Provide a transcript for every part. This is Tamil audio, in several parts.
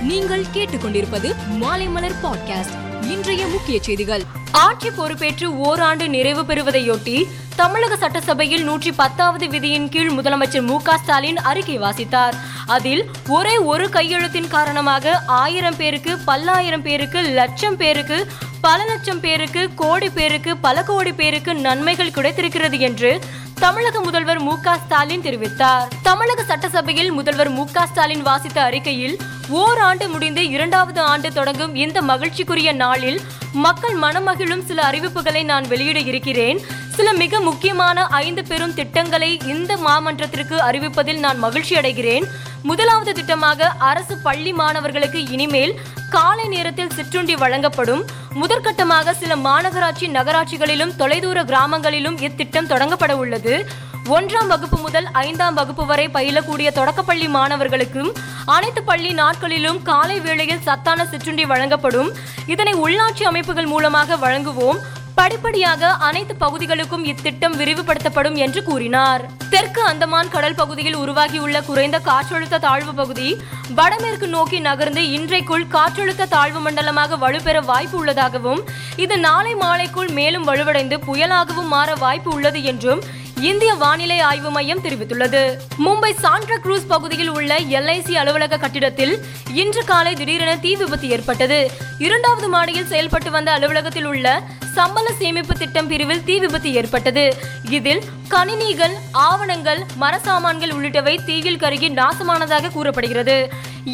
நீங்கள் கேட்டுக்கொண்டிருப்பது மாலைமலர் பாட்காஸ்ட் இன்றைய முக்கிய செய்திகள். ஆட்சி பொறுப்பேற்று ஓராண்டு நிறைவு பெறுவதையொட்டி தமிழக சட்டசபையில் நூற்றி பத்தாவது விதியின் கீழ் முதலமைச்சர் மு ஸ்டாலின் அறிக்கை வாசித்தார். அதில் ஒரே ஒரு கையெழுத்தின் காரணமாக ஆயிரம் பேருக்கு பல்லாயிரம் பேருக்கு லட்சம் பேருக்கு பல லட்சம் பேருக்கு கோடி பேருக்கு பல கோடி பேருக்கு நன்மைகள் கிடைத்திருக்கிறது என்று தமிழக முதல்வர் மு ஸ்டாலின் தெரிவித்தார். தமிழக சட்டசபையில் முதல்வர் மு ஸ்டாலின் வாசித்த அறிக்கையில் ஓராண்டு முடிந்து இரண்டாவது ஆண்டு தொடங்கும் இந்த மகிழ்ச்சிக்குரிய நாளில் மக்கள் மனமகிழும் சில அறிவிப்புகளை நான் வெளியிட இருக்கிறேன் சில மிக முக்கியமான ஐந்து பெரும் திட்டங்களை இந்த மாமன்றத்திற்கு அறிவிப்பதில் நான் மகிழ்ச்சி அடைகிறேன். முதலாவது திட்டமாக அரசு பள்ளி மாணவர்களுக்கு இனிமேல் காலை நேரத்தில் சிற்றுண்டி வழங்கப்படும். முதற்கட்டமாக சில மாநகராட்சி நகராட்சிகளிலும் தொலைதூர கிராமங்களிலும் இத்திட்டம் தொடங்கப்பட உள்ளது. ஒன்றாம் வகுப்பு முதல் ஐந்தாம் வகுப்பு வரை பயிலக்கூடிய தொடக்கப்பள்ளி மாணவர்களுக்கும் அனைத்து பள்ளி நாட்களிலும் காலை வேளையில் சத்தான சிற்றுண்டி வழங்கப்படும். இதனை உள்ளாட்சி அமைப்புகள் மூலமாக வழங்குவோம். படிப்படியாக அனைத்து பகுதிகளுக்கும் இத்திட்டம் விரிவுபடுத்தப்படும் என்று கூறினார். தெற்கு அந்தமான் கடல் பகுதியில் உருவாகியுள்ள குறைந்த காற்றழுத்த தாழ்வு பகுதி வடமேற்கு நோக்கி நகர்ந்து இன்றைக்குள் காற்றழுத்த தாழ்வு மண்டலமாக வலுப்பெற வாய்ப்பு உள்ளதாகவும் இது நாளை மாலைக்குள் மேலும் வலுவடைந்து புயலாகவும் மாற வாய்ப்பு உள்ளது என்றும் இந்திய வானிலை ஆய்வு மையம் தெரிவித்துள்ளது. மும்பை சாண்ட்ரா குரூஸ் பகுதியில் உள்ள எல்ஐசி அலுவலக கட்டிடத்தில் இன்று காலை திடீரென தீ விபத்து ஏற்பட்டது. இரண்டாவது மாடியில் செயல்பட்டு வந்த அலுவலகத்தில் உள்ள சம்பள சேமிப்பு திட்டம் பிரிவில் தீ விபத்து ஏற்பட்டது. இதில் கணினிகள் ஆவணங்கள் மரசாமான்கள் உள்ளிட்டவை தீயில் கருகி நாசமானதாக கூறப்படுகிறது.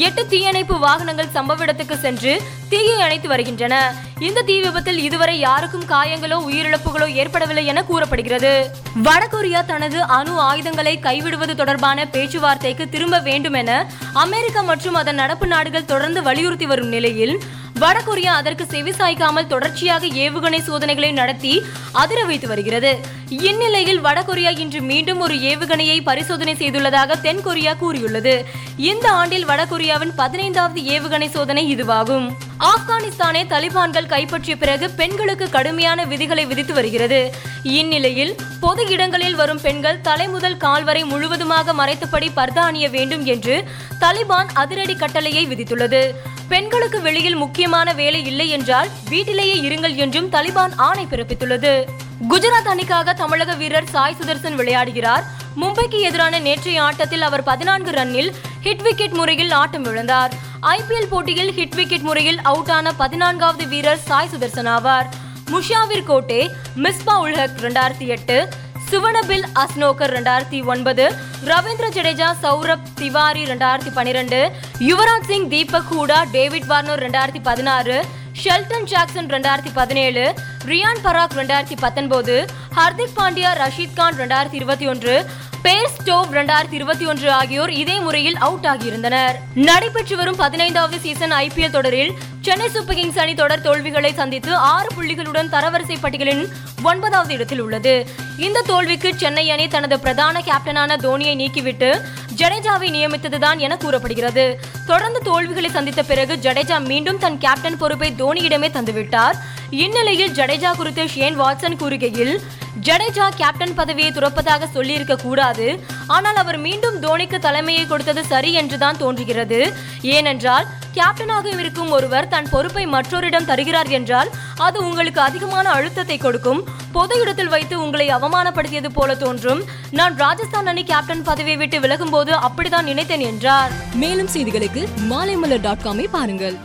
எட்டு தீயணைப்பு வாகனங்கள் சம்பவ இடத்துக்கு சென்று தீயை அணைத்து வருகின்றன. இந்த தீ விபத்தில் இதுவரை யாருக்கும் காயங்களோ உயிரிழப்புகளோ ஏற்படவில்லை என கூறப்படுகிறது. வடகொரியா தனது அணு ஆயுதங்களை கைவிடுவது தொடர்பான பேச்சுவார்த்தைக்கு திரும்ப வேண்டும் என அமெரிக்கா மற்றும் அதன் நடப்பு நாடுகள் தொடர்ந்து வலியுறுத்தி வரும் நிலையில் வடகொரியா அதற்கு செவிசாய்க்காமல் தொடர்ச்சியாக ஏவுகணை சோதனைகளை நடத்தி அதிர வைத்து வருகிறது. இந்நிலையில் வடகொரியா இன்று மீண்டும் ஒரு ஏவுகணையை பரிசோதனை செய்துள்ளதாக தென்கொரியா கூறியுள்ளது. இந்த ஆண்டில் வடகொரியாவின் பதினைந்தாவது ஏவுகணை சோதனை இதுவாகும். ஆப்கானிஸ்தானை தலிபான்கள் கைப்பற்றிய பிறகு பெண்களுக்கு கடுமையான விதிகளை விதித்து வருகிறது. இந்நிலையில் பொது இடங்களில் வரும் பெண்கள் தலை முதல் முழுவதுமாக மறைத்தபடி பர்தா அணிய வேண்டும் என்று தலிபான் அதிரடி கட்டளையை விதித்துள்ளது. பெண்களுக்கு வெளியில் முக்கியமான வேலை இல்லை என்றால் வீட்டிலேயே இருங்கள் என்றும் தலிபான் ஆணை பிறப்பித்துள்ளது. குஜராத் அணிக்காக தமிழக வீரர் சாய் சுதர்சன் விளையாடுகிறார். மும்பைக்கு எதிரான நேற்றைய ஆட்டத்தில் அவர் பதினான்கு ரன்னில் ஹிட் விக்கெட் முறையில் ஆட்டம் இழந்தார். ஐபிஎல் போட்டியில் ஹிட் விக்கெட் முறையில் அவுட் ஆன பதினான்காவது வீரர் சாய் சுதர்சன் ஆவார். முஷாவிர் கோட்டே மிஸ்பா உல்ஹக் இரண்டாயிரத்தி எட்டு சுவனபில் அஸ்னோகர் ரெண்டாயிரத்தி ஒன்பது ரவீந்திர ஜடேஜா சௌரப் திவாரி ரெண்டாயிரத்தி பன்னிரெண்டு யுவராஜ் சிங் தீபக் ஹூடா டேவிட் வார்னர் ரெண்டாயிரத்தி பதினாறு ஷெல்டன் ஜாக்சன் ரெண்டாயிரத்தி பதினேழு ரியான் பராக் ரெண்டாயிரத்தி பத்தொன்பது ஹர்திக் பாண்டியா ரஷீத் கான் ரெண்டாயிரத்தி இருபத்தி ஒன்று பேர் ஸ்டோவ் ரெண்டாயிரத்தி இருபத்தி ஒன்று ஆகியோர் இதே முறையில் அவுட் ஆகியிருந்தனர். நடைபெற்று வரும் பதினைந்தாவது சீசன் ஐபிஎல் தொடரில் சென்னை சூப்பர் கிங்ஸ் அணி தொடர் தோல்விகளை சந்தித்து ஆறு புள்ளிகளுடன் தரவரிசை பட்டியலின் ஒன்பதாவது இடத்தில் உள்ளது. இந்த தோல்விக்கு சென்னை அணி தனது பிரதான கேப்டனான தோனியை நீக்கிவிட்டு ஜடேஜாவை நியமித்ததுதான் என கூறப்படுகிறது. தொடர்ந்து தோல்விகளை சந்தித்த பிறகு ஜடேஜா மீண்டும் தன் கேப்டன் பொறுப்பை தோனியிடமே தந்துவிட்டார். இந்நிலையில் ஜடேஜா குறித்து ஷேன் வாட்சன் கூறுகையில் ஜடேஜா கேப்டன் பதவியை துறப்பதாக சொல்லியிருக்க கூடாது. ஆனால் அவர் மீண்டும் தோனிக்கு தலைமையை கொடுத்தது சரி என்றுதான் தோன்றுகிறது. ஏனென்றால் கேப்டனாக இருக்கும் ஒருவர் தன் பொறுப்பை மற்றொரிடம் தருகிறார் என்றால் அது உங்களுக்கு அதிகமான அழுத்தத்தை கொடுக்கும். பொது இடத்தில் வைத்து உங்களை அவமானப்படுத்தியது போல தோன்றும். நான் ராஜஸ்தான் அணி கேப்டன் பதவியை விட்டு விலகும் போது அப்படிதான் நினைத்தேன் என்றார். மேலும் செய்திகளுக்கு மாலைமலர் டாட் காமை பாருங்கள்.